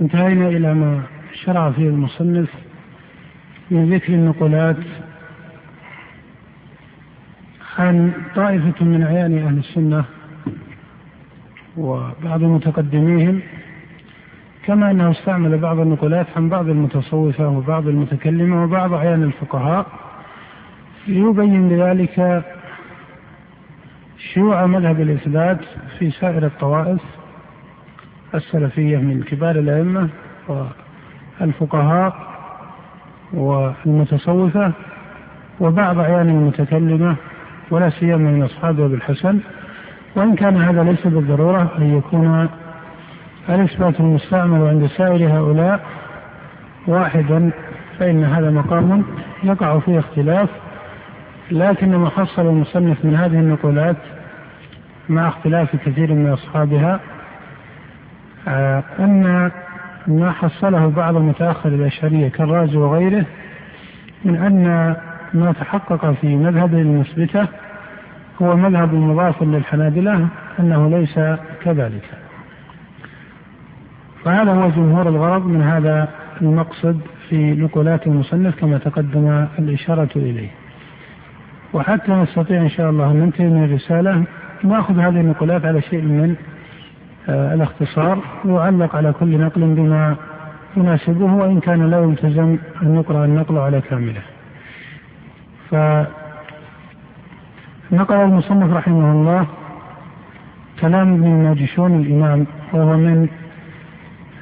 انتهينا إلى ما شرع فيه المصنف من ذكر النقولات عن طائفة من أعيان أهل السنة وبعض متقدميهم كما أنه استعمل بعض النقولات عن بعض المتصوفة وبعض المتكلمة وبعض أعيان الفقهاء ليبين بذلك شيوع مذهب الإثبات في سائر الطوائف. السلفية من كبار الأئمة والفقهاء والمتصوفة وبعض أعيان المتكلمة ولا سيما من أصحاب أبي الحسن. وإن كان هذا ليس بالضرورة أن يكون الإثبات المستعمل عند سائر هؤلاء واحدا فإن هذا مقام يقع فيه اختلاف. لكن ما حصل المصنف من هذه النقولات مع اختلاف كثير من أصحابها أن ما حصله بعض متأخر الأشعرية كالرازي وغيره من أن ما تحقق في مذهب المثبتة هو مذهب مضاف للحنابلة أنه ليس كذلك. فهذا هو جمهور الغرض من هذا المقصد في نقولات المصنف كما تقدم الإشارة إليه. وحتى نستطيع إن شاء الله أن ننتهي من الرسالة نأخذ هذه النقولات على شيء من آه، الاختصار ويعلق على كل نقل بما يناسبه وإن كان لا يلتزم أن يقرأ النقل على كامله. فنقل المصنف رحمه الله كلام ابن الماجشون الإمام وهو من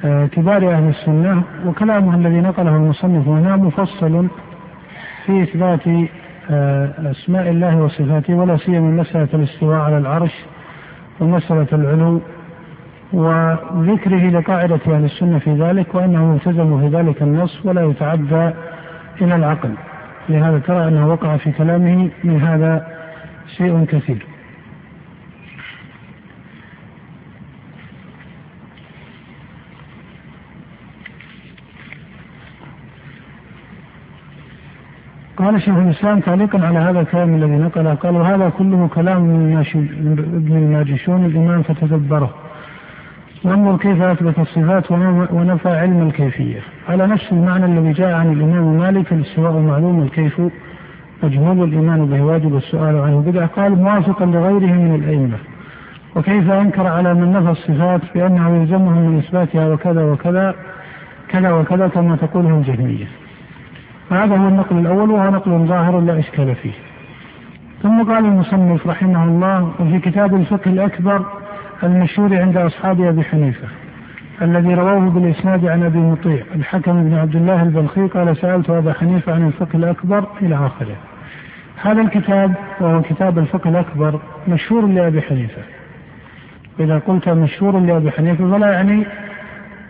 آه، كبار أهل السنة وكلامه الذي نقله المصنف هنا مفصل في إثبات آه، أسماء الله وصفاته ولا سيما مسألة الاستواء على العرش ومسألة العلو وذكره لقاعدة أهل السنة في ذلك وأنه ملتزم في ذلك النص ولا يتعدى إلى العقل. لهذا ترى أنه وقع في كلامه من هذا شيء كثير. قال شيخ الإسلام تعليقا على هذا الكلام الذي نقله قال وهذا كله كلام ابن الماجشون الإمام فتدبره. وانظر كيف اثبت الصفات ونفى علم الكيفية. على نفس المعنى الذي جاء عن الإمام مالك الاستواء معلوم الكيف مجهول الايمان به واجب السؤال عنه بدعه قال موافقا لغيره من الأئمة. وكيف أنكر على من نفى الصفات بأنه يلزمهم من إثباتها وكذا وكذا كذا وكذا كما تقوله الجهمية. هذا هو النقل الأول وهو نقل ظاهر لا إشكال فيه. ثم قال المصنف رحمه الله وفي كتاب الفقه الأكبر المشهور عند أصحاب أبي حنيفة الذي رواه بالإسناد عن أبي مطيع الحكم بن عبد الله البلخي قال سألت أبا حنيفة عن الفقه الأكبر إلى آخره. هذا الكتاب وهو كتاب الفقه الأكبر مشهور لأبي حنيفة. إذا قلت مشهور لأبي حنيفة فلا يعني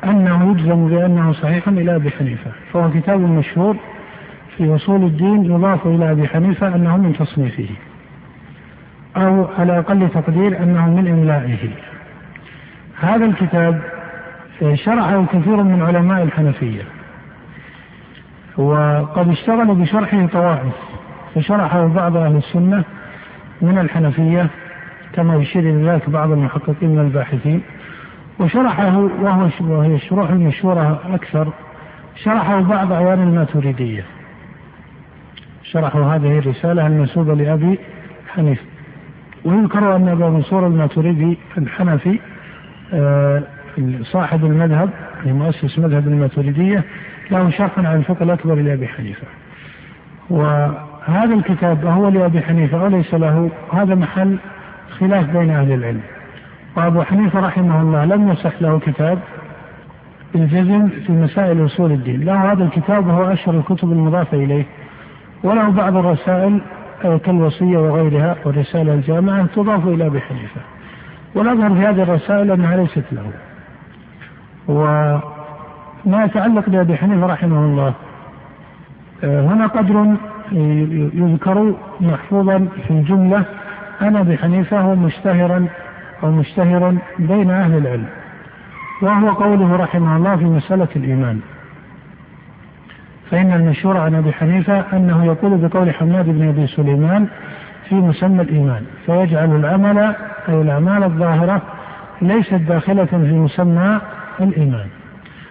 أنه يجزم بأنه صحيح إلى أبي حنيفة. فهو كتاب مشهور في أصول الدين يضاف إلى أبي حنيفة أنه من تصنيفه. أو على أقل تقدير أنه من إملائه. هذا الكتاب شرحه كثير من علماء الحنفية وقد اشتغل بشرحه طوائف فشرحه بعض أهل السنة من الحنفية كما يشير إلى ذلك بعض المحققين من الباحثين وشرحه وهو وهي الشروح المشهورة أكثر شرحه بعض أعيان الماتريدية. شرحوا هذه الرسالة المنسوبة لأبي حنيفة. ويذكر أن أبا منصور الماتريدي الحنفي آه، صاحب المذهب مؤسس مذهب الماتريدية له شرح عن الفقه الأكبر لأبي حنيفة. وهذا الكتاب هو لأبي حنيفة وليس له هذا محل خلاف بين أهل العلم. وأبو حنيفة رحمه الله لم يصح له كتاب الجزم في مسائل أصول الدين. له هذا الكتاب وهو أشهر الكتب المضافة إليه. وله بعض الرسائل كالوصية وغيرها والرسالة الجامعة تضاف إلى أبي حنيفة. والأظهر في هذه الرسائل أنها ليست له. وما يتعلق بأبي حنيفة رحمه الله هنا قدر يذكر محفوظا في الجملة أنا أبي حنيفة مشتهرا أو مشتهر بين أهل العلم. وهو قوله رحمه الله في مسألة الإيمان. فإن المشهور عن أبي حنيفة أنه يقول بقول حماد بن أبي سليمان في مسمى الإيمان فيجعل العمل أي الأعمال الظاهرة ليست داخلة في مسمى الإيمان.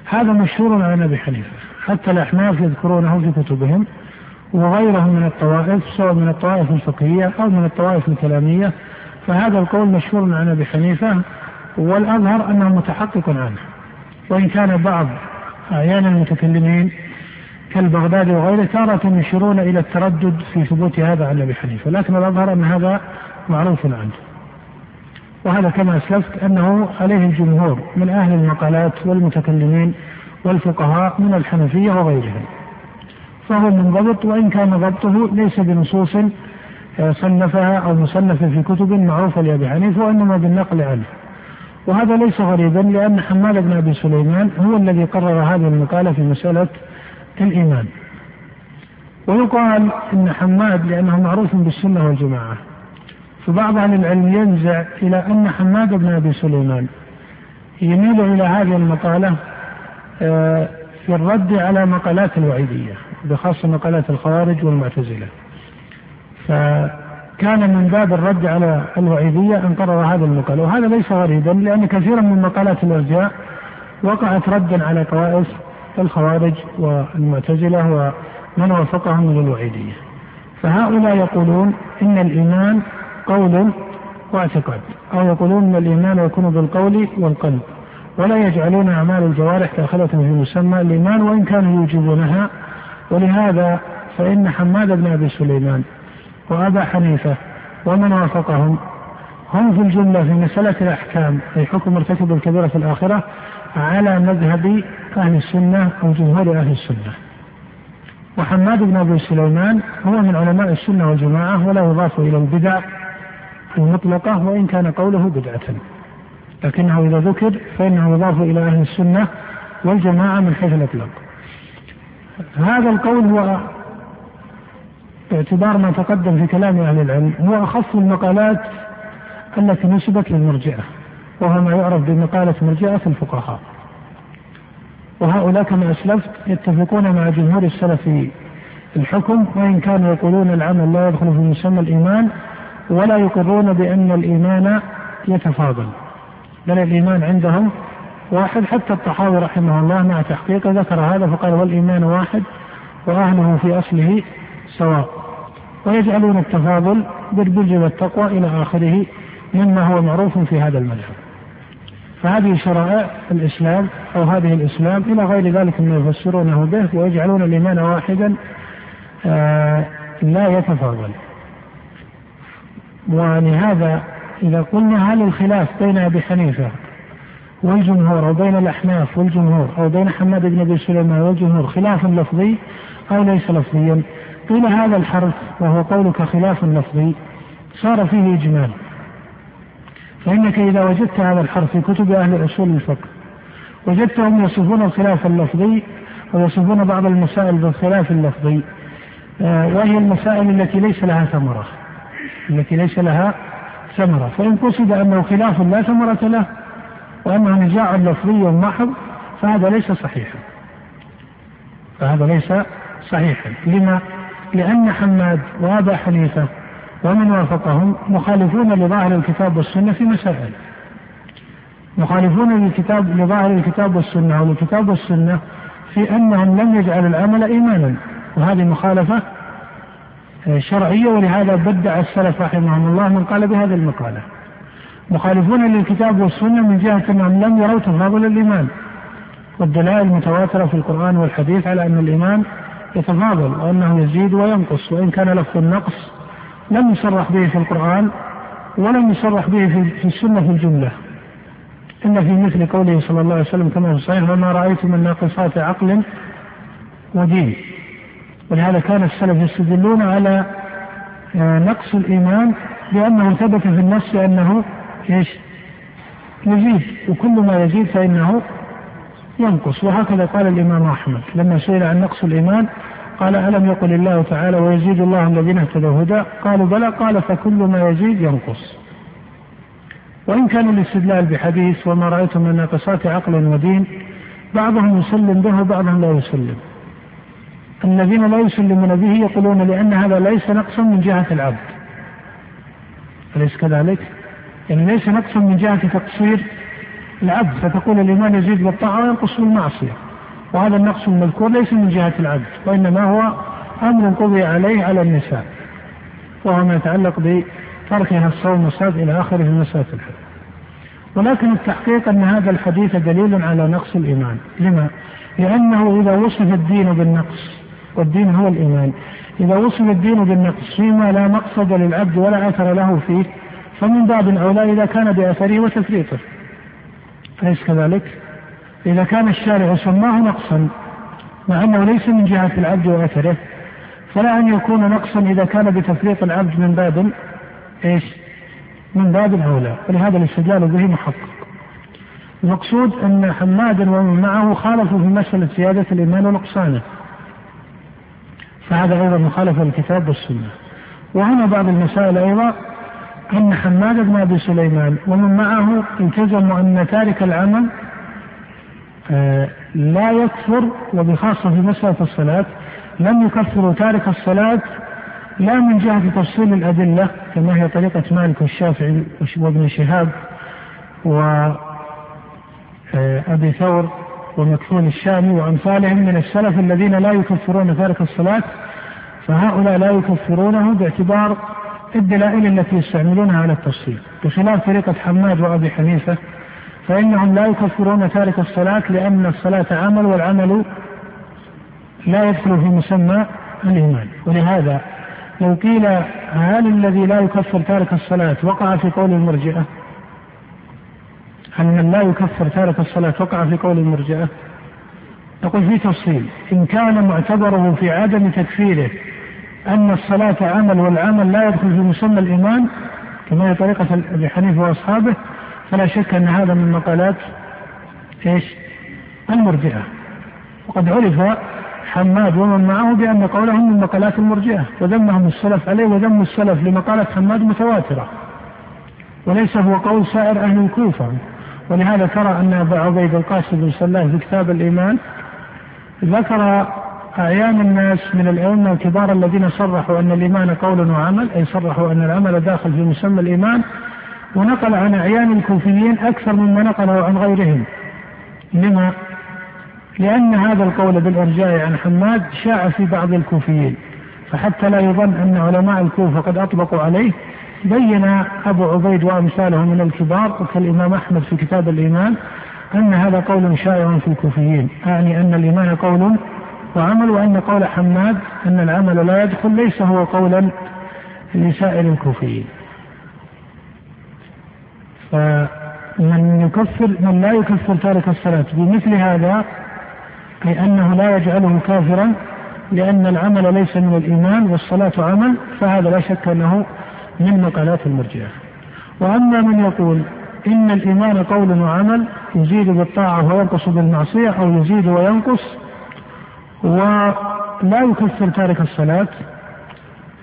هذا مشهور عن أبي حنيفة حتى الأحناف يذكرونه في كتبهم وغيرهم من الطوائف سواء من الطوائف الفقهية أو من الطوائف الكلامية فهذا القول مشهور عن أبي حنيفة والأظهر أنه متحقق عنه. وإن كان بعض أعيان المتكلمين كالبغدادي وغيره تارة يشيرون إلى التردد في ثبوت هذا عن أبي حنيفة لكن الأظهر أن هذا معروف عنه وهذا كما أسلفت أنه عليه الجمهور من أهل المقالات والمتكلمين والفقهاء من الحنفية وغيرهم. فهو منضبط وإن كان ضبطه ليس بنصوص آه، صنفها أو مصنفة في كتب معروفة لأبي حنيفة وإنما بالنقل عنه. وهذا ليس غريبا لأن حماد بن أبي سليمان هو الذي قرر هذه المقالة في مسألة الإيمان. ويقال إن حماد لأنه معروف بالسنة والجماعة. فبعض أهل العلم ينزع إلى أن حماد بن أبي سليمان يميل إلى هذه المقالة آه، في الرد على مقالات الوعيدية بخاصة مقالات الخوارج والمعتزلة. فكان من باب الرد على الوعيدية أن قرر هذا المقال وهذا ليس غريبا لأن كثيرا من مقالات الأرجاء وقعت ردا على طوائف الخوارج والمعتزلة ومن وافقهم من الوعيدية فهؤلاء يقولون إن الإيمان قول واعتقاد أو يقولون أن الإيمان يكون بالقول والقلب ولا يجعلون أعمال الجوارح داخلة في مسمى الإيمان وإن كانوا يوجبونها. ولهذا فإن حماد بن أبي سليمان وأبا حنيفة ومن وافقهم هم في الجملة في مسألة الأحكام أي حكم مرتكب الكبيرة في الآخرة على مذهب أهل السنة أو جمهور أهل السنة. وحماد بن أبي سليمان هو من علماء السنة والجماعة ولا يضاف إلى البدع المطلقة وإن كان قوله بدعة. لكنه إذا ذكر فإنه يضاف إلى أهل السنة والجماعة من حيث الإطلاق. هذا القول هو باعتبار ما تقدم في كلام أهل العلم. هو أخص المقالات التي نسبت للمرجئة. وهو ما يعرف بمقالة مرجئة الفقهاء. وهؤلاء كما أسلفت يتفقون مع جمهور السلف في الحكم وإن كانوا يقولون العمل لا يدخل في مسمى الإيمان ولا يقرون بأن الإيمان يتفاضل. بل الإيمان عندهم واحد حتى الطحاوي رحمه الله مع تحقيقه ذكر هذا فقال والإيمان واحد وأهله في أصله سواء. ويجعلون التفاضل بالبر والتقوى إلى آخره مما هو معروف في هذا المذهب. فهذه شرائع الإسلام أو هذه الإسلام إلى غير ذلك مما يفسرونه به ويجعلون الإيمان واحدا آه لا يتفاضل. ولهذا إذا قلنا هل الخلاف بين أبي حنيفة والجمهور أو بين الأحناف والجمهور أو بين حماد بن أبي سليمان والجمهور خلاف لفظي أو ليس لفظيا قيل هذا الحرف وهو قولك خلاف لفظي صار فيه إجمال. فإنك إذا وجدت هذا الحرف في كتب أهل أصول الفقه وجدتهم يصفون الخلاف اللفظي ويصفون بعض المسائل بالخلاف اللفظي. آه، وهي المسائل التي ليس لها ثمرة. التي ليس لها ثمرة. فإن قصد أنه خلاف لا ثمرة له وأنه نزاع لفظي محض فهذا ليس صحيحا. فهذا ليس صحيحا. لما؟ لأن حماد وأبا حنيفة ومن وافقهم مخالفون لظاهر الكتاب والسنة في مسائل. مخالفون للكتاب لظاهر الكتاب والسنة أو الكتاب والسنة في أنهم لم يجعلوا العمل إيمانا. وهذه مخالفة شرعية ولهذا بدع السلف رحمهم الله من قال بهذه المقالة. مخالفون للكتاب والسنة من جهة أنهم لم يروا تفاضل الإيمان. والدلائل المتواترة في القرآن والحديث على أن الإيمان يتفاضل وأنه يزيد وينقص وإن كان لفظ النقص لم يصرح به في القرآن ولم يصرح به في السنة في الجملة. إن في مثل قوله صلى الله عليه وسلم كما في الصحيح وما رأيت من ناقصات عقل ودين. ولهذا كان السلف يستدلون على آه، نقص الإيمان بأنه ثبت في النص أنه إيش؟ يزيد. وكل ما يزيد فإنه ينقص. وهكذا قال الإمام أحمد لما سئل عن نقص الإيمان قال ألم يقل الله تعالى ويزيد الله الذين اهتدوا هدى؟ قالوا بلى قال فكل ما يزيد ينقص. وإن كان الاستدلال بحديث وما رأيتم من ناقصات عقل ودين بعضهم يسلم به وبعضهم لا يسلم. الذين لا يسلمون به يقولون لأن هذا ليس نقصا من جهة العبد. أليس كذلك؟ يعني ليس نقصا من جهة تقصير العبد فتقول الإيمان يزيد بالطاعة وينقص بالمعصية وهذا النقص المذكور ليس من جهة العبد وإنما هو أمر قضي عليه على النساء وهو ما يتعلق بتركها الصوم والصلاة إلى آخره في مسألة الحج ولكن التحقيق أن هذا الحديث دليل على نقص الإيمان لما؟ لأنه إذا وصف الدين بالنقص والدين هو الإيمان إذا وصف الدين بالنقص فيما لا مقصد للعبد ولا أثر له فيه فمن باب أولى إذا كان بأثره وتفريطه أليس كذلك؟ إذا كان الشارع سماه نقصا مع أنه ليس من جهة العبد وأثره فلا أن يكون نقصا إذا كان بتفريط العبد من باب إيش؟ من باب أولى ولهذا الاستدلال به محقق. المقصود أن حمادا ومن معه خالفوا في مسألة زيادة الإيمان ونقصانه. فهذا أيضا مخالفة للكتاب والسنة. وهنا بعض المسائل أيضا أن حماد بن أبي سليمان ومن معه التزموا أن تارك العمل لا يكفر وبخاصة في مسألة الصلاة لم يكفروا تارك الصلاة لا من جهة تفصيل الأدلة كما هي طريقة مالك والشافعي وابن شهاب وأبي آه، ثور ومكفول الشامي وأمثالهم من السلف الذين لا يكفرون تارك الصلاة فهؤلاء لا يكفرونه باعتبار الدلائل التي يستعملونها على التفصيل بخلاف طريقة حماد وأبي حنيفة فإنهم لا يكفرون تارك الصلاة لأن الصلاة عمل والعمل لا يدخل في مسمى الإيمان. ولهذا لو قيل هل الذي لا يكفر تارك الصلاة وقع في قول المرجئة؟ هل من لا يكفر تارك الصلاة وقع في قول المرجئة؟ نقول في تفصيل إن كان معتبره في عدم تكفيره أن الصلاة عمل والعمل لا يدخل في مسمى الإيمان كما هي طريقة أبي حنيفة وأصحابه فلا شك أن هذا من مقالات إيش؟ المرجئة. وقد عرف حماد ومن معه بأن قولهم من مقالات المرجئة وذمهم السلف عليه وذم السلف لمقالة حماد متواترة. وليس هو قول سائر أهل الكوفة. ولهذا ترى أن أبا عبيد القاسم بن سلام في كتاب الإيمان ذكر أعيان الناس من الأئمة الكبار الذين صرحوا أن الإيمان قول وعمل أي صرحوا أن العمل داخل في مسمى الإيمان ونقل عن أعيان الكوفيين أكثر مما نقله عن غيرهم. لما؟ لأن هذا القول بالإرجاء عن حماد شاع في بعض الكوفيين. فحتى لا يظن أن علماء الكوفة قد أطلقوا عليه بين أبو عبيد وأمثاله من الكبار وكالإمام أحمد في كتاب الإيمان أن هذا قول شائع في الكوفيين. أعني أن الإيمان قول وعمل وأن قول حماد أن العمل لا يدخل ليس هو قولا لسائر الكوفيين. فمن يكفر من لا يكفر تارك الصلاة بمثل هذا أي أنه لا يجعله كافرا لأن العمل ليس من الإيمان والصلاة عمل فهذا لا شك أنه من مقالات المرجئة. وأما من يقول إن الإيمان قول وعمل يزيد بالطاعة وينقص بالمعصية أو يزيد وينقص ولا يكفر تارك الصلاة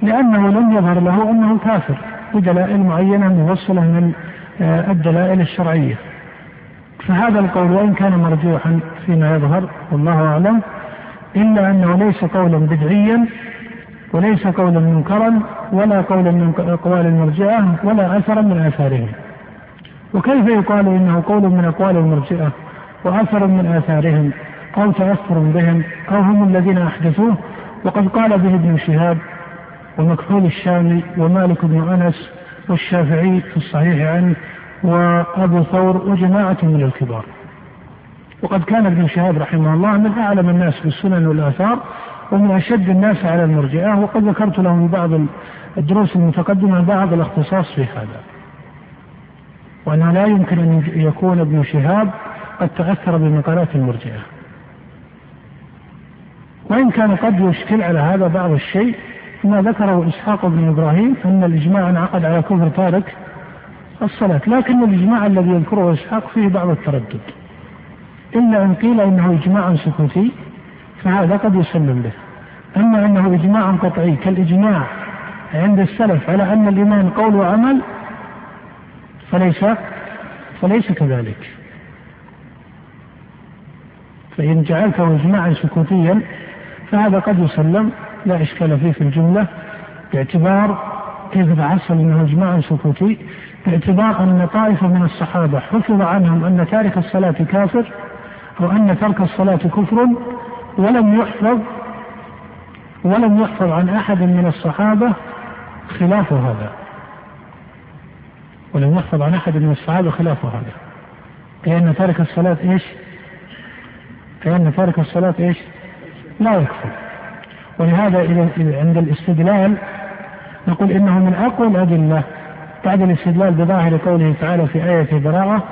لأنه لم يظهر له أنه كافر بدلائل معينة موصلة من الدلائل الشرعية. فهذا القول وإن كان مرجوحا فيما يظهر والله أعلم إلا أنه ليس قولا بدعيا وليس قولا منكرا ولا قولا من أقوال المرجئة ولا أثرا من آثارهم. وكيف يقال إنه قول من أقوال المرجئة وأثر من آثارهم أو تأثر بهم أو هم الذين أحدثوه؟ وقد قال به ابن شهاب ومكحول الشامي ومالك بن أنس والشافعي في الصحيح عنه وأبو ثور وجماعة من الكبار. وقد كان ابن شهاب رحمه الله من أعلم الناس بالسنن والآثار ومن أشد الناس على المرجئة وقد ذكرت لهم بعض الدروس المتقدمة بعض الاختصاص في هذا. وأنه لا يمكن أن يكون ابن شهاب قد تأثر بمقالات المرجئة. وإن كان قد يشكل على هذا بعض الشيء ما ذكره إسحاق بن إبراهيم أن الإجماع انعقد على كفر تارك الصلاة لكن الإجماع الذي يذكره إسحاق فيه بعض التردد. إلا أن قيل إنه إجماع سكوتي فهذا قد يسلم به. أما أنه إجماع قطعي كالإجماع عند السلف على أن الإيمان قول وعمل فليس فليس كذلك. فإن جعلته إجماعا سكوتيا فهذا قد يسلم. لا إشكال فيه في الجملة باعتبار كيف تحصل انه اجماع سكوتي باعتبار أن طائفة من الصحابة حفظ عنهم أن تارك الصلاة كافر أو أن ترك الصلاة كفر ولم يحفظ ولم يحفظ عن أحد من الصحابة خلاف هذا ولم يحفظ عن أحد من الصحابة خلاف هذا كأن تارك الصلاة إيش؟ كأن تارك الصلاة إيش؟ لا يكفر ولهذا عند الاستدلال نقول إنه من أقوى الأدلة بعد الاستدلال بظاهر قوله تعالى في آية براءة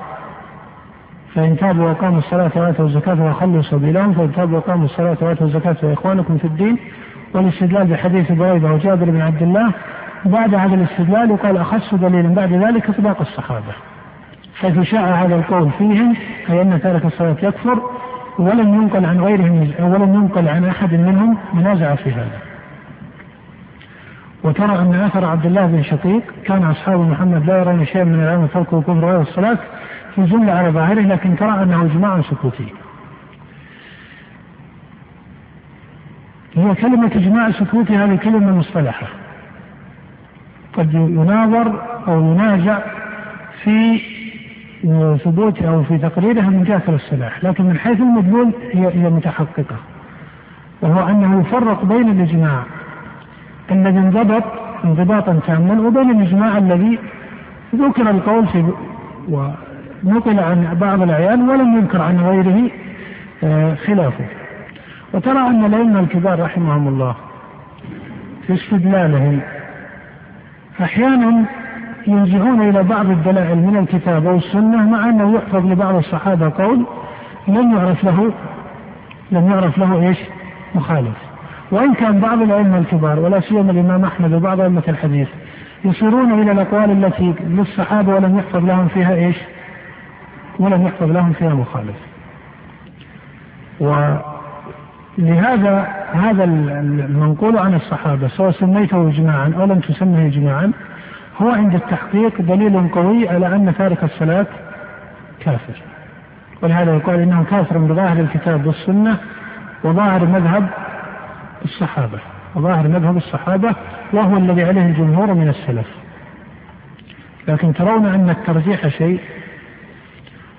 فإن تابوا وقاموا الصلاة وآتوا الزكاة فخلوا سبيلهم فإن تابوا وقاموا الصلاة وآتوا الزكاة فإخوانكم في الدين. والاستدلال بحديث بريدة وجابر بن عبد الله بعد هذا الاستدلال يقال أخص دليل بعد ذلك إطلاق الصحابة. حيث شاع هذا القول فيهم أي أن تارك الصلاة يكفر ولم ينقل عن غيرهم ولم ينقل عن أحد منهم منازع في هذا. وترى أن أثر عبد الله بن شقيق كان أصحاب محمد لا يرون شيئا من العلم تركه غير الصلاة في جملة على ظاهره لكن ترى أنه إجماع سكوتي. هي كلمة إجماع سكوتي هذه كلمة مصطلحة. قد يناظر أو ينازع في ثبوت أو في تقريرها من جهة الاصطلاح لكن من حيث المدلول هي هي متحققة وهو أنه يفرق بين الإجماع الذي انضبط انضباطا تاما وبين الإجماع الذي ذكر القول في ونقل عن بعض الأعيان ولم ينكر عن غيره آه، خلافه. وترى أن الأئمة الكبار رحمهم الله في استدلالهم أحيانا ينزعون إلى بعض الدلائل من الكتاب أو السنة مع أنه يحفظ لبعض الصحابة قول لم يعرف له لم يعرف له إيش؟ مخالف. وإن كان بعض الأئمة الكبار ولا سيما الإمام أحمد وبعض أئمة الحديث يصيرون إلى الأقوال التي للصحابة ولم يحفظ لهم فيها إيش؟ ولم يحفظ لهم فيها مخالف. ولهذا هذا المنقول عن الصحابة سواء سميته إجماعا أو لم تسمه إجماعا هو عند التحقيق دليل قوي على أن تارك الصلاة كافر. ولهذا يقال إنه كافر بظاهر الكتاب والسنة وظاهر مذهب الصحابة. وظاهر مذهب الصحابة وهو الذي عليه الجمهور من السلف. لكن ترون أن الترجيح شيء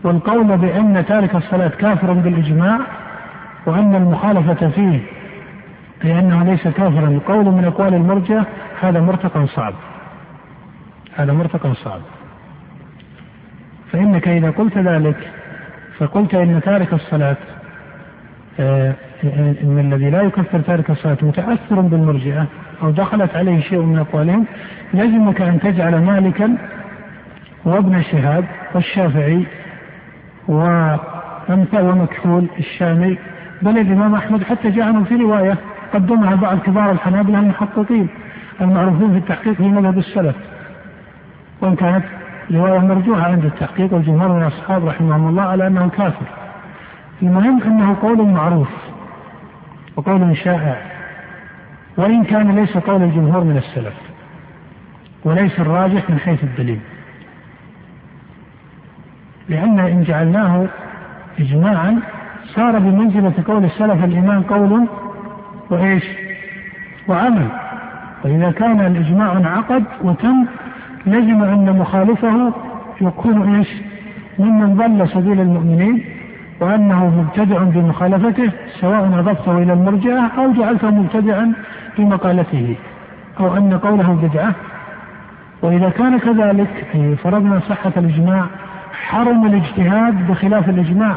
والقول بأن تارك الصلاة كافر بالإجماع وأن المخالفة فيه لأنه ليس كافرا القول من أقوال المرجع هذا مرتقى صعب. هذا مرتقى صعب فإنك إذا قلت ذلك فقلت إن تارك الصلاة آه، إن الذي لا يكفر تارك الصلاة متأثر بالمرجئة أو دخلت عليه شيء من أقوالهم لزمك أن تجعل مالكا وابن شهاب والشافعي وأمثال ومكحول الشامي بل الإمام أحمد حتى جاء عنه في رواية قدمها بعض كبار الحنابلة المحققين المعروفين في التحقيق في مذهب السلف. وإن كانت رواية مرجوحة عند التحقيق والجمهور من الأصحاب رحمهم الله على أنه كافر. المهم أنه قول معروف وقول شائع وإن كان ليس قول الجمهور من السلف وليس الراجح من حيث الدليل. لأن إن جعلناه إجماعا صار بمنزلة قول السلف الإيمان قول وإيش؟ وعمل. وإذا كان الإجماع انعقد وتم لزم أن مخالفه يكون إيش؟ ممن ضل سبيل المؤمنين وأنه مبتدع بمخالفته سواء أضفته إلى المرجعة أو جعلته مبتدعا في مقالته أو أن قوله بدعة. وإذا كان كذلك فرضنا صحة الإجماع حرم الاجتهاد بخلاف الإجماع.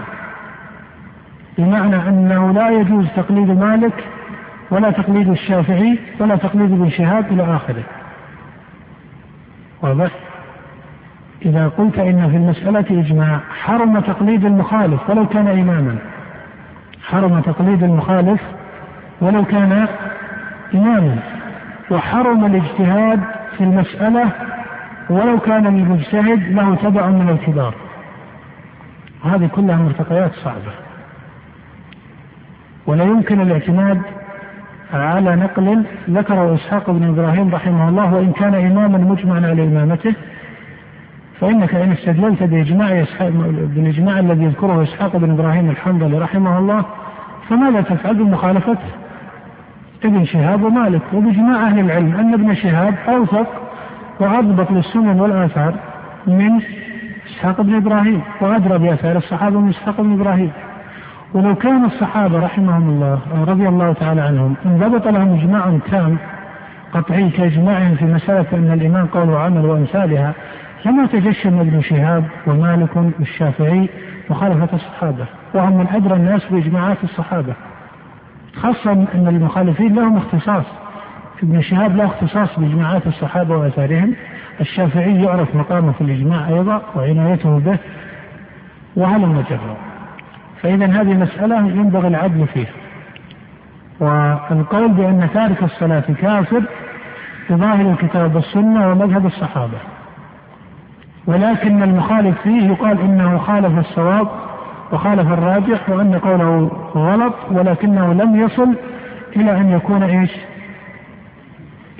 بمعنى أنه لا يجوز تقليد مالك ولا تقليد الشافعي ولا تقليد ابن شهاب إلى آخره. واضح؟ إذا قلت إن في المسألة إجماع حرم تقليد المخالف ولو كان إماما. حرم تقليد المخالف ولو كان إماما. وحرم الاجتهاد في المسألة ولو كان المجتهد له تبع من الكبار هذه كلها مرتقيات صعبة. ولا يمكن الاعتماد على نقل ذكره إسحاق بن إبراهيم رحمه الله وإن كان إماما مجمعا على إمامته فإنك إن استدللت بإجماع بالإجماع الذي يذكره إسحاق بن إبراهيم الحنظلي رحمه الله فماذا تفعل بمخالفة ابن شهاب ومالك؟ وبإجماع أهل العلم أن ابن شهاب أوثق وأضبط للسنن والآثار من إسحاق بن إبراهيم وأدرى بآثار الصحابة من إسحاق بن إبراهيم. ولو كان الصحابة رحمهم الله رضي الله تعالى عنهم انضبط لهم إجماع تام قطعي كإجماعهم في مسألة أن الإيمان قول وعمل وأمثالها لما تجشم ابن شهاب ومالك والشافعي مخالفة الصحابة وهم من أدرى الناس بإجماعات الصحابة. خاصة أن المخالفين لهم اختصاص. ابن شهاب له اختصاص بإجماعات الصحابة وآثارهم الشافعي يعرف مقامه في الإجماع أيضا وعنايته به وهلم جرا فإذا هذه مسألة ينبغي العدل فيها والقول بأن تارك الصلاة كافر بظاهر الكتاب والسنة ومذهب الصحابة ولكن المخالف فيه يقال إنه خالف الصواب وخالف الراجح وأن قوله غلط ولكنه لم يصل إلى أن يكون إيش؟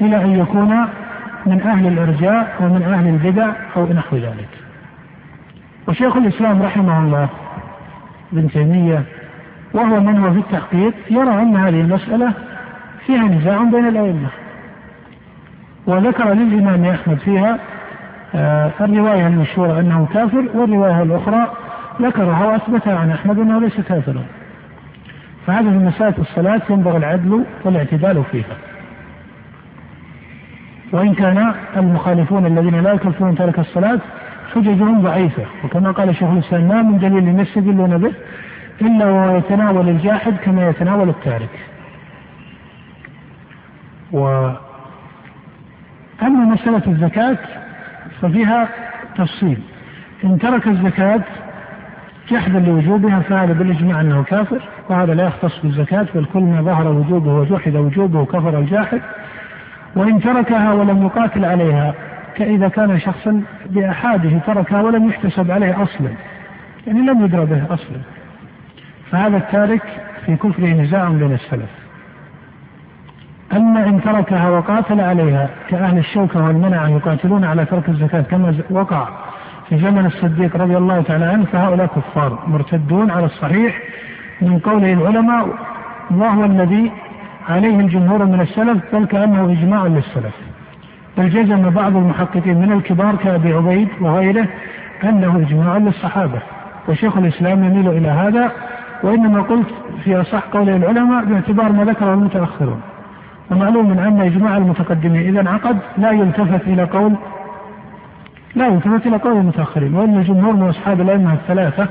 إلى أن يكون من أهل الإرجاء ومن أهل البدع أو نحو ذلك. وشيخ الإسلام رحمه الله ابن تيمية وهو من هو في التحقيق يرى أن هذه المسألة فيها نزاع بين الأئمة. وذكر للإمام أحمد فيها آه، الرواية المشهورة أنه كافر والرواية الأخرى ذكرها وأثبتها عن أحمد أنه ليس كافرا فهذه مسائل الصلاة ينبغي العدل والاعتدال فيها وإن كان المخالفون الذين لا يكفرون ترك الصلاة حججهم ضعيفة. وكما قال شيخ الإسلام ما من دليل يستدلون به إلا وهو يتناول الجاحد كما يتناول التارك. و أما مسألة الزكاة ففيها تفصيل. إن ترك الزكاة جحدا لوجوبها فهذا بالإجماع أنه كافر وهذا لا يختص بالزكاة بل كل ما ظهر وجوبه وجحد وجوبه كفر الجاحد. وإن تركها ولم يقاتل عليها كإذا كان شخصا بأحاده تركها ولم يحتسب عليه أصلا يعني لم يدرى به أصلا. فهذا التارك في كفره نزاع بين السلف. أما إن تركها وقاتل عليها كأهل الشوكة والمنع يقاتلون على ترك الزكاة كما وقع في زمن الصديق رضي الله تعالى عنه فهؤلاء كفار مرتدون على الصحيح من قوله العلماء وهو الذي عليه الجمهور من السلف بل كأنه إجماع للسلف. بل جزم بعض المحققين من الكبار كأبي عبيد وغيره أنه إجماع للصحابة. وشيخ الإسلام يميل إلى هذا وإنما قلت في أصح قول العلماء باعتبار ما ذكره المتأخرون. ومعلوم أن إجماع المتقدمين إذا انعقد لا يلتفت إلى قول لا يلتفت إلى قول المتأخرين. وإن الجمهور من أصحاب الأئمة الثلاثة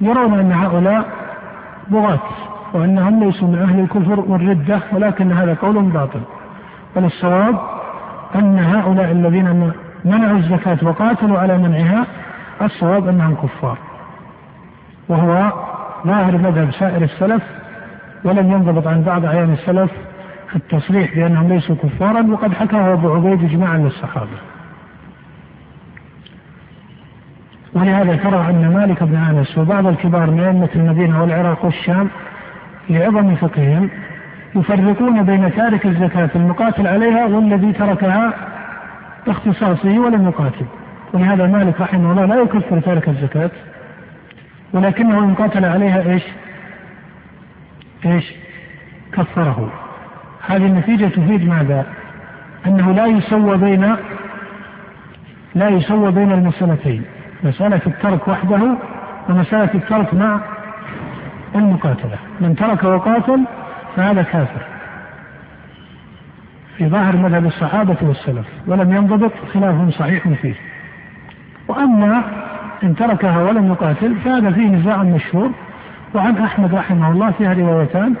يرون أن هؤلاء بغاة وأنهم ليسوا من أهل الكفر والردة ولكن هذا قول باطل. بل الصواب أن هؤلاء الذين منعوا الزكاة وقاتلوا على منعها الصواب أنهم كفار. وهو ظاهر مذهب سائر السلف ولم ينضبط عن بعض أعيان السلف التصريح بأنهم ليسوا كفارا وقد حكاه أبو عبيد إجماعا للصحابة. ولهذا ترى أن مالك بن أنس وبعض الكبار من أئمة المدينة والعراق والشام لعظم فقههم يفرقون بين تارك الزكاة المقاتل عليها والذي تركها اختصاصه ولم يقاتل ولهذا مالك رحمه الله لا يكفر تارك الزكاة ولكنه إن قاتل عليها إيش؟ إيش؟ كفره هذه النتيجة تفيد ماذا؟ أنه لا يسوى بين لا يسوى بين المسألتين مسألة الترك وحده ومسألة الترك مع المقاتلة من ترك وقاتل فهذا كافر. في ظاهر مذهب الصحابة والسلف ولم ينضبط خلاف صحيح فيه. وأما إن تركها ولم يقاتل فهذا فيه نزاع مشهور. وعن أحمد رحمه الله فيها روايتان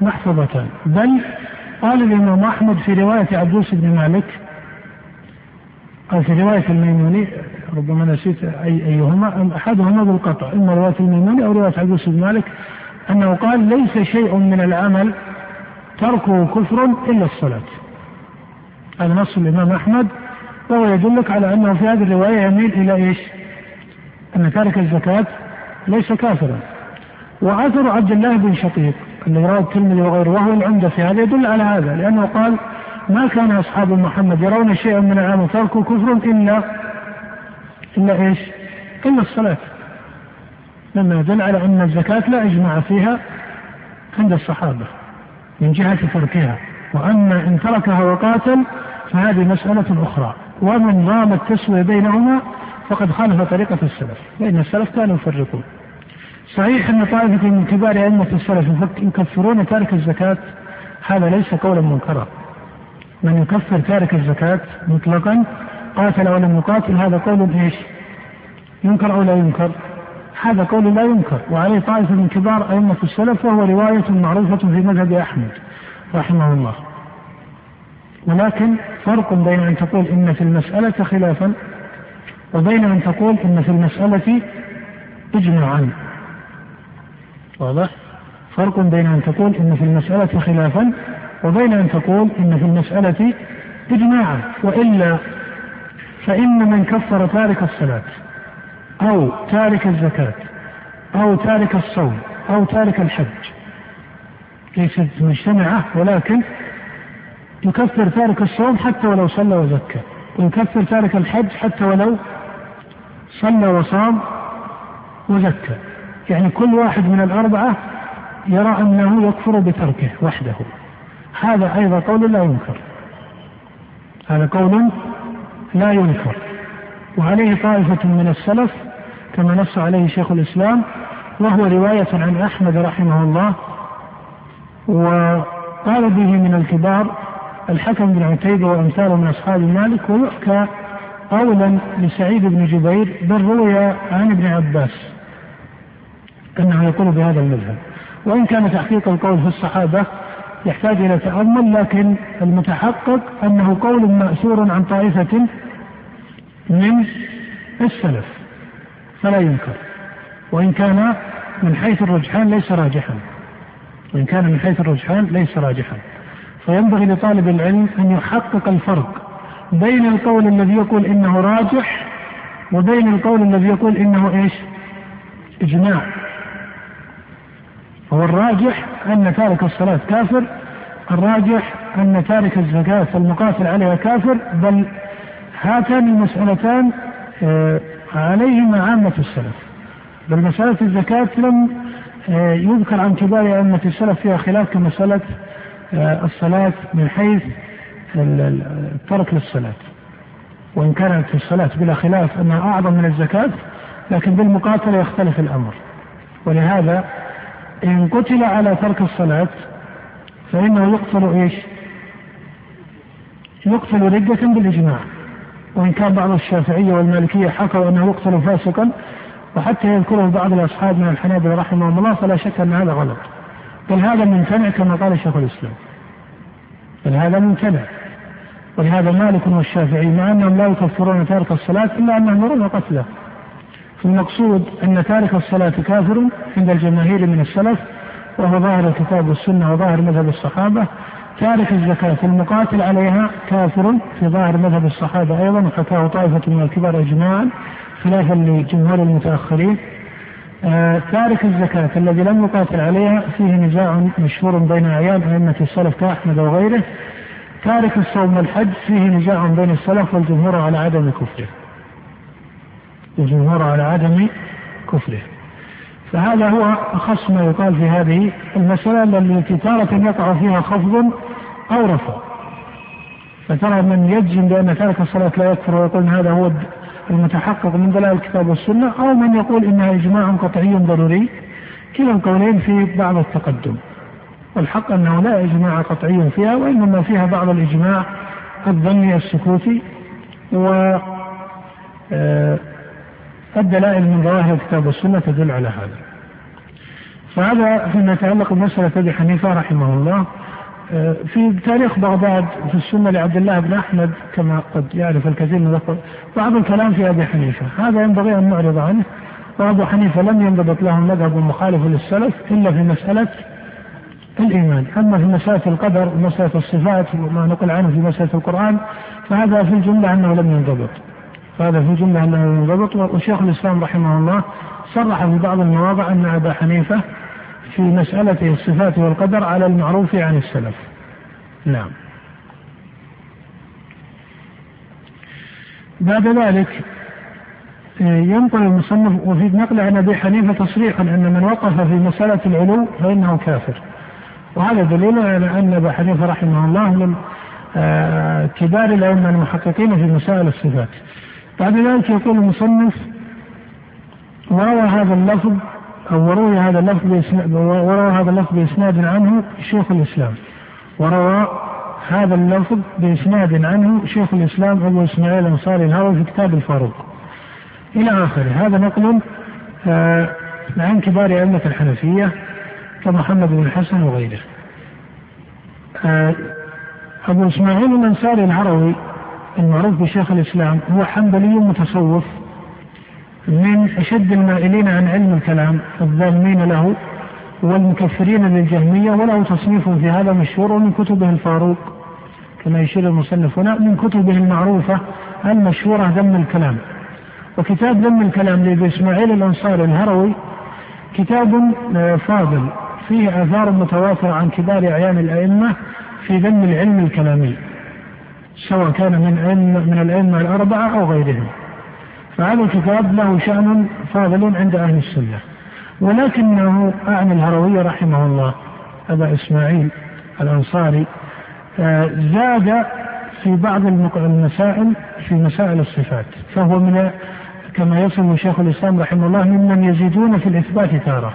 محفوظتان. بل قال الإمام أحمد في رواية عبدوس بن مالك قال في رواية الميموني ربما نسيت أي أيهما أحدهما بالقطع إما رواية الميموني أو رواية عبدوس بن مالك. أنه قال ليس شيء من العمل تركه كفر إلا الصلاة هذا نص الإمام أحمد وهو يدلك على أنه في هذه الرواية يميل إلى إيش؟ أن تارك الزكاة ليس كافرا وأثر عبد الله بن شقيق الذي رواه الترمذي وغيره وهو العمدة في هذا يدل على هذا لأنه قال ما كان أصحاب محمد يرون شيئا من العمل تركوا كفر إلا إلا إيش؟ إلا الصلاة مما يدل على أن الزكاة لا إجماع فيها عند الصحابة من جهة تركها. وأما إن تركها وقاتل فهذه مسألة أخرى. ومن رام التسوية بينهما فقد خالف طريقة السلف. لأن السلف كانوا يفرقون. صحيح أن طائفة من كبار أئمة السلف يكفرون تارك الزكاة. هذا ليس قولا منكرا. من يكفر تارك الزكاة مطلقا قاتل أو لم يقاتل هذا قول إيش؟ ينكر أو لا ينكر؟ هذا قول لا ينكر وعليه طائفة من كبار أئمة السلف وهو رواية معروفة في مذهب أحمد رحمه الله. ولكن فرق بين أن تقول إن في المسألة خلافا وبين أن تقول إن في المسألة إجماعا. واضح؟ فرق بين أن تقول إن في المسألة خلافا وبين أن تقول إن في المسألة إجماعا. وإلا فإن من كفر تارك الصلاة. أو تارك الزكاة أو تارك الصوم أو تارك الحج. ليست مجتمعة ولكن يكفر تارك الصوم حتى ولو صلى وزكى. ويكفر تارك الحج حتى ولو صلى وصام وزكى. يعني كل واحد من الأربعة يرى أنه يكفر بتركه وحده. هذا أيضا قول لا ينكر. هذا قول لا ينكر. وعليه طائفة من السلف كما نص عليه شيخ الإسلام وهو رواية عن أحمد رحمه الله وقال به من الكبار الحكم بن عتيبة وأمثاله من أصحاب مالك ويحكى قولا لسعيد بن جبير بل روي عن ابن عباس أنه يقول بهذا المذهب. وإن كان تحقيق القول في الصحابة يحتاج إلى تأمل لكن المتحقق أنه قول مأثور عن طائفة من السلف. فلا ينكر. وإن كان من حيث الرجحان ليس راجحا. وإن كان من حيث الرجحان ليس راجحا. فينبغي لطالب العلم أن يحقق الفرق بين القول الذي يقول إنه راجح وبين القول الذي يقول إنه إيش؟ إجماع. هو الراجح أن تارك الصلاة كافر الراجح أن تارك الزكاة المقاتل عليها كافر بل هاتان المسألتان آه، عليهما عامة السلف. بل مسألة الزكاة لم آه، يذكر عن كبار أئمة السلف فيها خلاف كمسألة آه، الصلاة من حيث الترك للصلاة. وإن كانت الصلاة بلا خلاف أنها أعظم من الزكاة لكن بالمقاتلة يختلف الأمر. ولهذا إن قتل على ترك الصلاة فإنه يقتل إيش؟ يقتل ردة بالإجماع. وإن كان بعض الشافعية والمالكية حكوا أنه يقتل فاسقا وحتى يذكره بعض الأصحاب من الحنابلة رحمهم الله فلا شك أن هذا غلط. بل هذا ممتنع كما قال شيخ الإسلام. بل هذا ممتنع ولهذا مالك والشافعي مع أنهم لا يكفرون تارك الصلاة إلا أنهم يرون قتله. فالمقصود أن تارك الصلاة كافر عند الجماهير من السلف وهو ظاهر الكتاب والسنة وظاهر مذهب الصحابة تارك الزكاة المقاتل عليها كافر في ظاهر مذهب الصحابة أيضا وحكاه طائفة من الكبار إجماعا خلافا لجمهور المتأخرين. آه تارك الزكاة الذي لم يقاتل عليها فيه نزاع مشهور بين أعيان أئمة السلف كأحمد وغيره. تارك الصوم والحج فيه نزاع بين السلف والجمهور على عدم كفره. الجمهور على عدم كفره. فهذا هو أخص ما يقال في هذه المسألة التي تارة يقع فيها خفض أو رفع. فترى من يجزم بأن تارك الصلاة لا يكفر ويقول هذا هو المتحقق من دلائل الكتاب والسنة أو من يقول إنها إجماع قطعي ضروري. كلا القولين في بعض التقدم. والحق أنه لا إجماع قطعي فيها وإنما فيها بعض الإجماع الظني السكوتي و آه، الدلائل من ظواهر الكتاب والسنة تدل على هذا. فهذا فيما يتعلق بمسألة أبي حنيفة رحمه الله. في تاريخ بغداد في السنة لعبد الله بن أحمد كما قد يعرف الكثير من بعض الكلام في أبي حنيفة. هذا ينبغي أن نعرض عنه. وأبو حنيفة لم ينضبط له مذهب مخالف للسلف إلا في مسألة الإيمان. أما في مسألة القدر ومسألة الصفات وما نقل عنه في مسألة القرآن فهذا في الجملة أنه لم ينضبط. هذا في جملة أنه ينضبط. وشيخ الإسلام رحمه الله صرح في بعض المواضع أن أبا حنيفة في مسألة الصفات والقدر على المعروف عن السلف. نعم. بعد ذلك ينقل المصنف وفي نقل عن أبي حنيفة تصريحا أن من وقف في مسألة العلو فإنه كافر. وهذا دليل على أن ابا حنيفة رحمه الله من آه، كبار الأئمة المحققين في مسائل الصفات. بعد ذلك يقول المصنف وروى هذا اللفظ أو وروي هذا اللفظ وروى هذا اللفظ بإسناد عنه شيخ الإسلام. وروى هذا اللفظ بإسناد عنه شيخ الإسلام أبو إسماعيل الأنصاري الهروي في كتاب الفاروق. إلى آخره. هذا نقل آه عن كبار أئمة الحنفية كمحمد بن الحسن وغيره. آه أبو إسماعيل الأنصاري الهروي المعروف بشيخ الإسلام هو حنبلي متصوف. من أشد المائلين عن علم الكلام الظالمين له والمكفرين للجهمية وله تصنيف في هذا مشهور ومن كتبه الفاروق كما يشير المصنف هنا من كتبه المعروفة المشهورة ذم الكلام. وكتاب ذم الكلام لابي إسماعيل الأنصاري الهروي كتاب آه، فاضل فيه آثار متواترة عن كبار أعيان الأئمة في ذم العلم الكلامي سواء كان من من الأئمة الأربعة أو غيرهم. فهذا الكتاب له شأن فاضل عند أهل السنة. ولكنه أعني الهروي رحمه الله أبا إسماعيل الأنصاري آه، زاد في بعض المسائل في مسائل الصفات. فهو من كما يصف شيخ الإسلام رحمه الله ممن يزيدون في الإثبات تارة.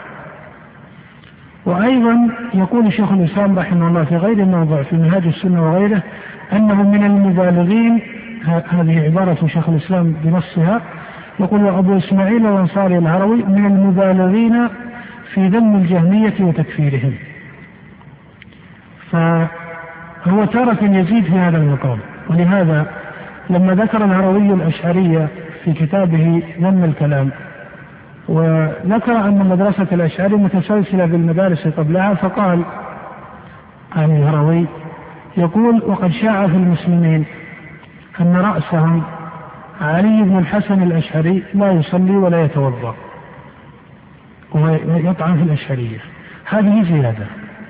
وأيضا يقول شيخ الإسلام رحمه الله في غير موضع في منهاج السنة وغيره أنه من المبالغين هذه عبارة شيخ الإسلام بنصها يقول وأبو إسماعيل الأنصاري الهروي من المبالغين في ذم الجهمية وتكفيرهم. فهو تارة يزيد في هذا المقام ولهذا لما ذكر الهروي الاشعريه في كتابه ذم الكلام وذكر أن مدرسة الأشعري متسلسلة بالمدارس قبلها فقال عن الهروي يقول وقد شاع في المسلمين أن رأسهم علي بن الحسن الأشعري لا يصلي ولا يتوضأ. ويطعن في الأشعرية. هذه زيادة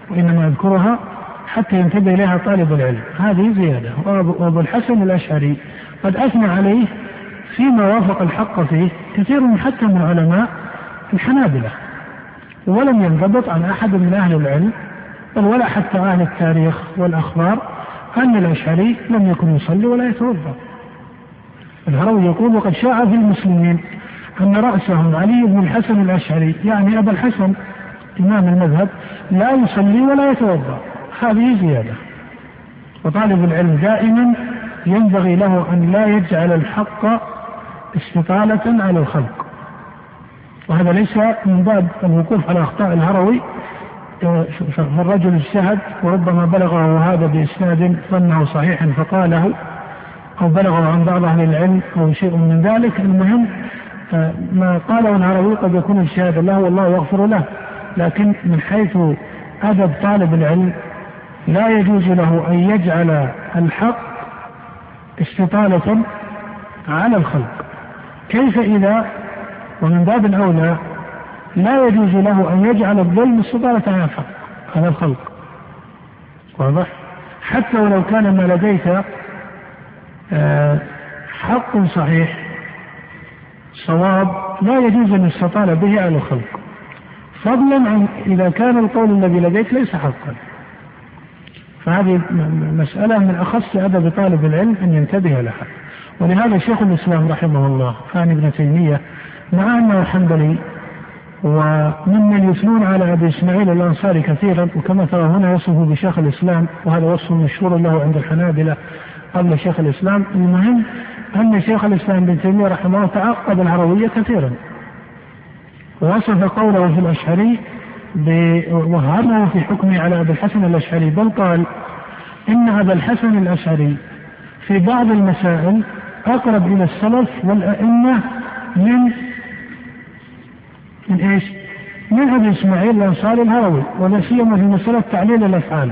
وإنما أذكرها حتى ينتبه إليها طالب العلم. هذه زيادة. وأبو الحسن الأشعري قد أثنى عليه فيما وافق الحق فيه كثير حتى من علماء الحنابلة. ولم ينضبط عن أحد من أهل العلم بل ولا حتى أهل التاريخ والأخبار أن الأشعري لم يكن يصلي ولا يتوضأ. الهروي يقول وقد شاع في المسلمين أن رأسهم علي بن الحسن الأشعري يعني أبا الحسن إمام المذهب لا يصلي ولا يتوضأ. هذه زيادة. وطالب العلم دائما ينبغي له أن لا يجعل الحق استطالة على الخلق. وهذا ليس من باب الوقوف على أخطاء الهروي فالرجل اجتهد وربما بلغه هذا بإسناد ظنه صحيحا فقاله أو بلغه عن بعض أهل العلم أو شيء من ذلك المهم ما قاله الهروي قد يكون اجتهادا له والله يغفر له لكن من حيث أدب طالب العلم لا يجوز له أن يجعل الحق استطالة على الخلق. كيف إذا ومن باب الأولى لا يجوز له أن يجعل الظلم على الحق على الخلق. واضح؟ حتى ولو كان ما لديك آه، حق صحيح صواب لا يجوز أن يستطال به على الخلق. فضلا عن إذا كان القول الذي لديك ليس حقا. فهذه مسألة من أخص أدب طالب العلم أن ينتبه لها. ولهذا شيخ الإسلام رحمه الله ثاني ابن تيمية مع انه حنبلي وممن يثنون على أبي إسماعيل الأنصاري كثيرا وكما ترى هنا يصفه بشيخ الإسلام وهذا وصف مشهور له عند الحنابلة قبل شيخ الإسلام. المهم أن شيخ الإسلام ابن تيمية رحمه الله تعقب الهرويه كثيرا. ووصف قوله في الأشعري وهمه في حكمه على أبي الحسن الأشعري بل قال إن أبا الحسن الأشعري في بعض المسائل أقرب إلى السلف والأئمة من من إيش؟ من أبي إسماعيل الأنصاري الهروي ولا سيما في مسألة تعليل الأفعال.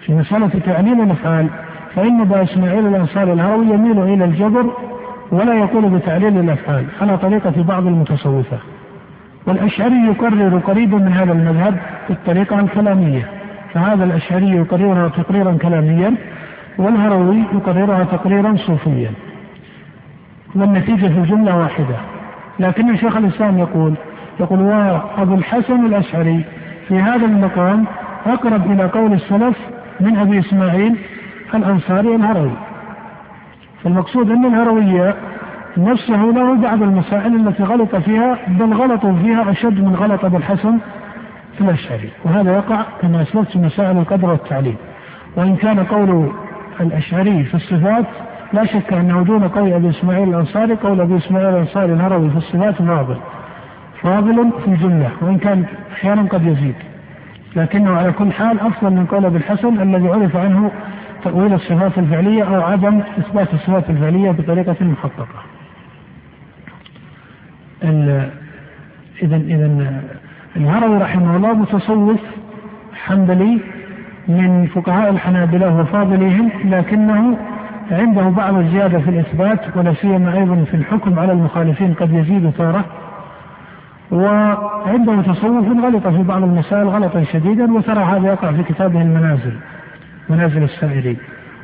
في مسألة تعليل الأفعال فإن أبا إسماعيل الأنصاري الهروي يميل إلى الجبر ولا يقول بتعليل الأفعال على طريقة بعض المتصوفة. والأشعري يقرر قريبا من هذا المذهب بالطريقة الكلامية. فهذا الأشعري يقررها تقريرا كلاميا والهروي يقررها تقريرا صوفيا والنتيجة في الجملة واحدة لكن شيخ الإسلام يقول يقول وأبو الحسن الأشعري في هذا المقام أقرب إلى قول السلف من أبي إسماعيل الأنصاري الهروي. فالمقصود أن الهروية نفسه له بعض المسائل التي غلط فيها بل غلطوا فيها أشد من غلط أبو الحسن في الأشعري. وهذا يقع كما أسلفت في مسائل القدر والتعليم. وإن كان قول الأشعري في الصفات لا شك أنه دون قول أبي إسماعيل الأنصاري قول أبي إسماعيل الأنصاري الهروي في الصفات فاضل فاضل في الجملة وإن كان أحيانا قد يزيد لكنه على كل حال أفضل من قول أبي الحسن الذي عرف عنه تأويل الصفات الفعلية أو عدم إثبات الصفات الفعلية بطريقة محققة. إذا إذا الهروي رحمه الله متصوف حنبلي من فقهاء الحنابلة وفاضليهم لكنه عنده بعض الزيادة في الإثبات ولا سيما أيضا في الحكم على المخالفين قد يزيد تارة. وعنده تصوف غلط في بعض المسائل غلطا شديدا وترى هذا يقع في كتابه المنازل منازل السائرين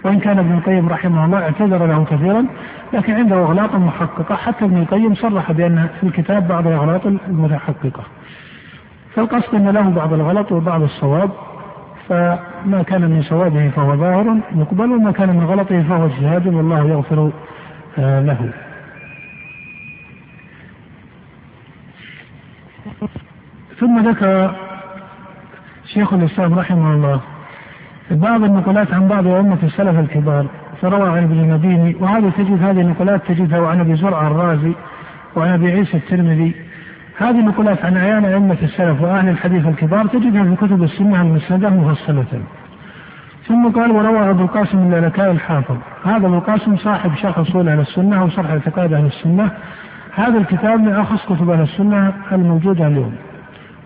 وإن كان ابن القيم رحمه الله اعتذر له كثيرا لكن عنده أغلاط محققة. حتى ابن القيم صرح بأن في الكتاب بعض الأغلاط المتحققة. فالقصد أن له بعض الغلط وبعض الصواب. فما كان من صوابه فهو ظاهر مقبل وما كان من غلطه فهو اجتهاد والله يغفر آه، له. ثم ذكر شيخ الإسلام رحمه الله بعض النقلات عن بعض أئمة السلف الكبار فروى عن ابن المديني وهذه تجد هذه النقلات تجدها عن أبي زرع الرازي وعن أبي عيسى الترمذي هذه النقلات عن أعيان أئمة السلف وأهل الحديث الكبار تجدها في كتب السنة المسندة مفصلة. ثم قال وروى أبو القاسم اللالكائي الحافظ، هذا أبو القاسم صاحب شرح أصول أهل السنة وشرح اعتقاد أهل السنة. هذا الكتاب من أخص كتب أهل السنة الموجودة اليوم.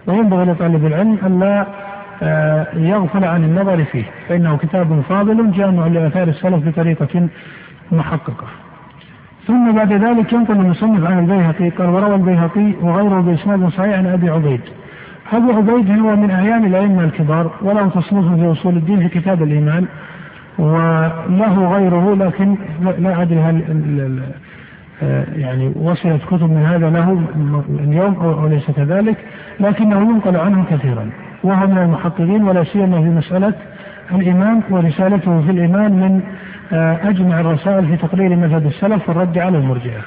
وينبغي لطالب العلم أن لا آه، يغفل عن النظر فيه، فإنه كتاب فاضل جامع لآثار السلف بطريقة محققة. ثم بعد ذلك ينقل المصنف عن البيهقي قال وروى البيهقي وغيره بإسناد صحيح عن أبي عبيد. أبو عبيد هو من أعيان الأئمة الكبار وله تصنيف في أصول الدين في كتاب الإيمان وله غيره لكن لا أدري هل يعني وصلت كتب من هذا له اليوم أو ليس كذلك لكنه ينقل عنه كثيرا وهو من المحققين ولا سيما في مسألة الإيمان ورسالته في الإيمان من آه، أجمع الرسائل في تقرير مذهب السلف والرد على المرجئة.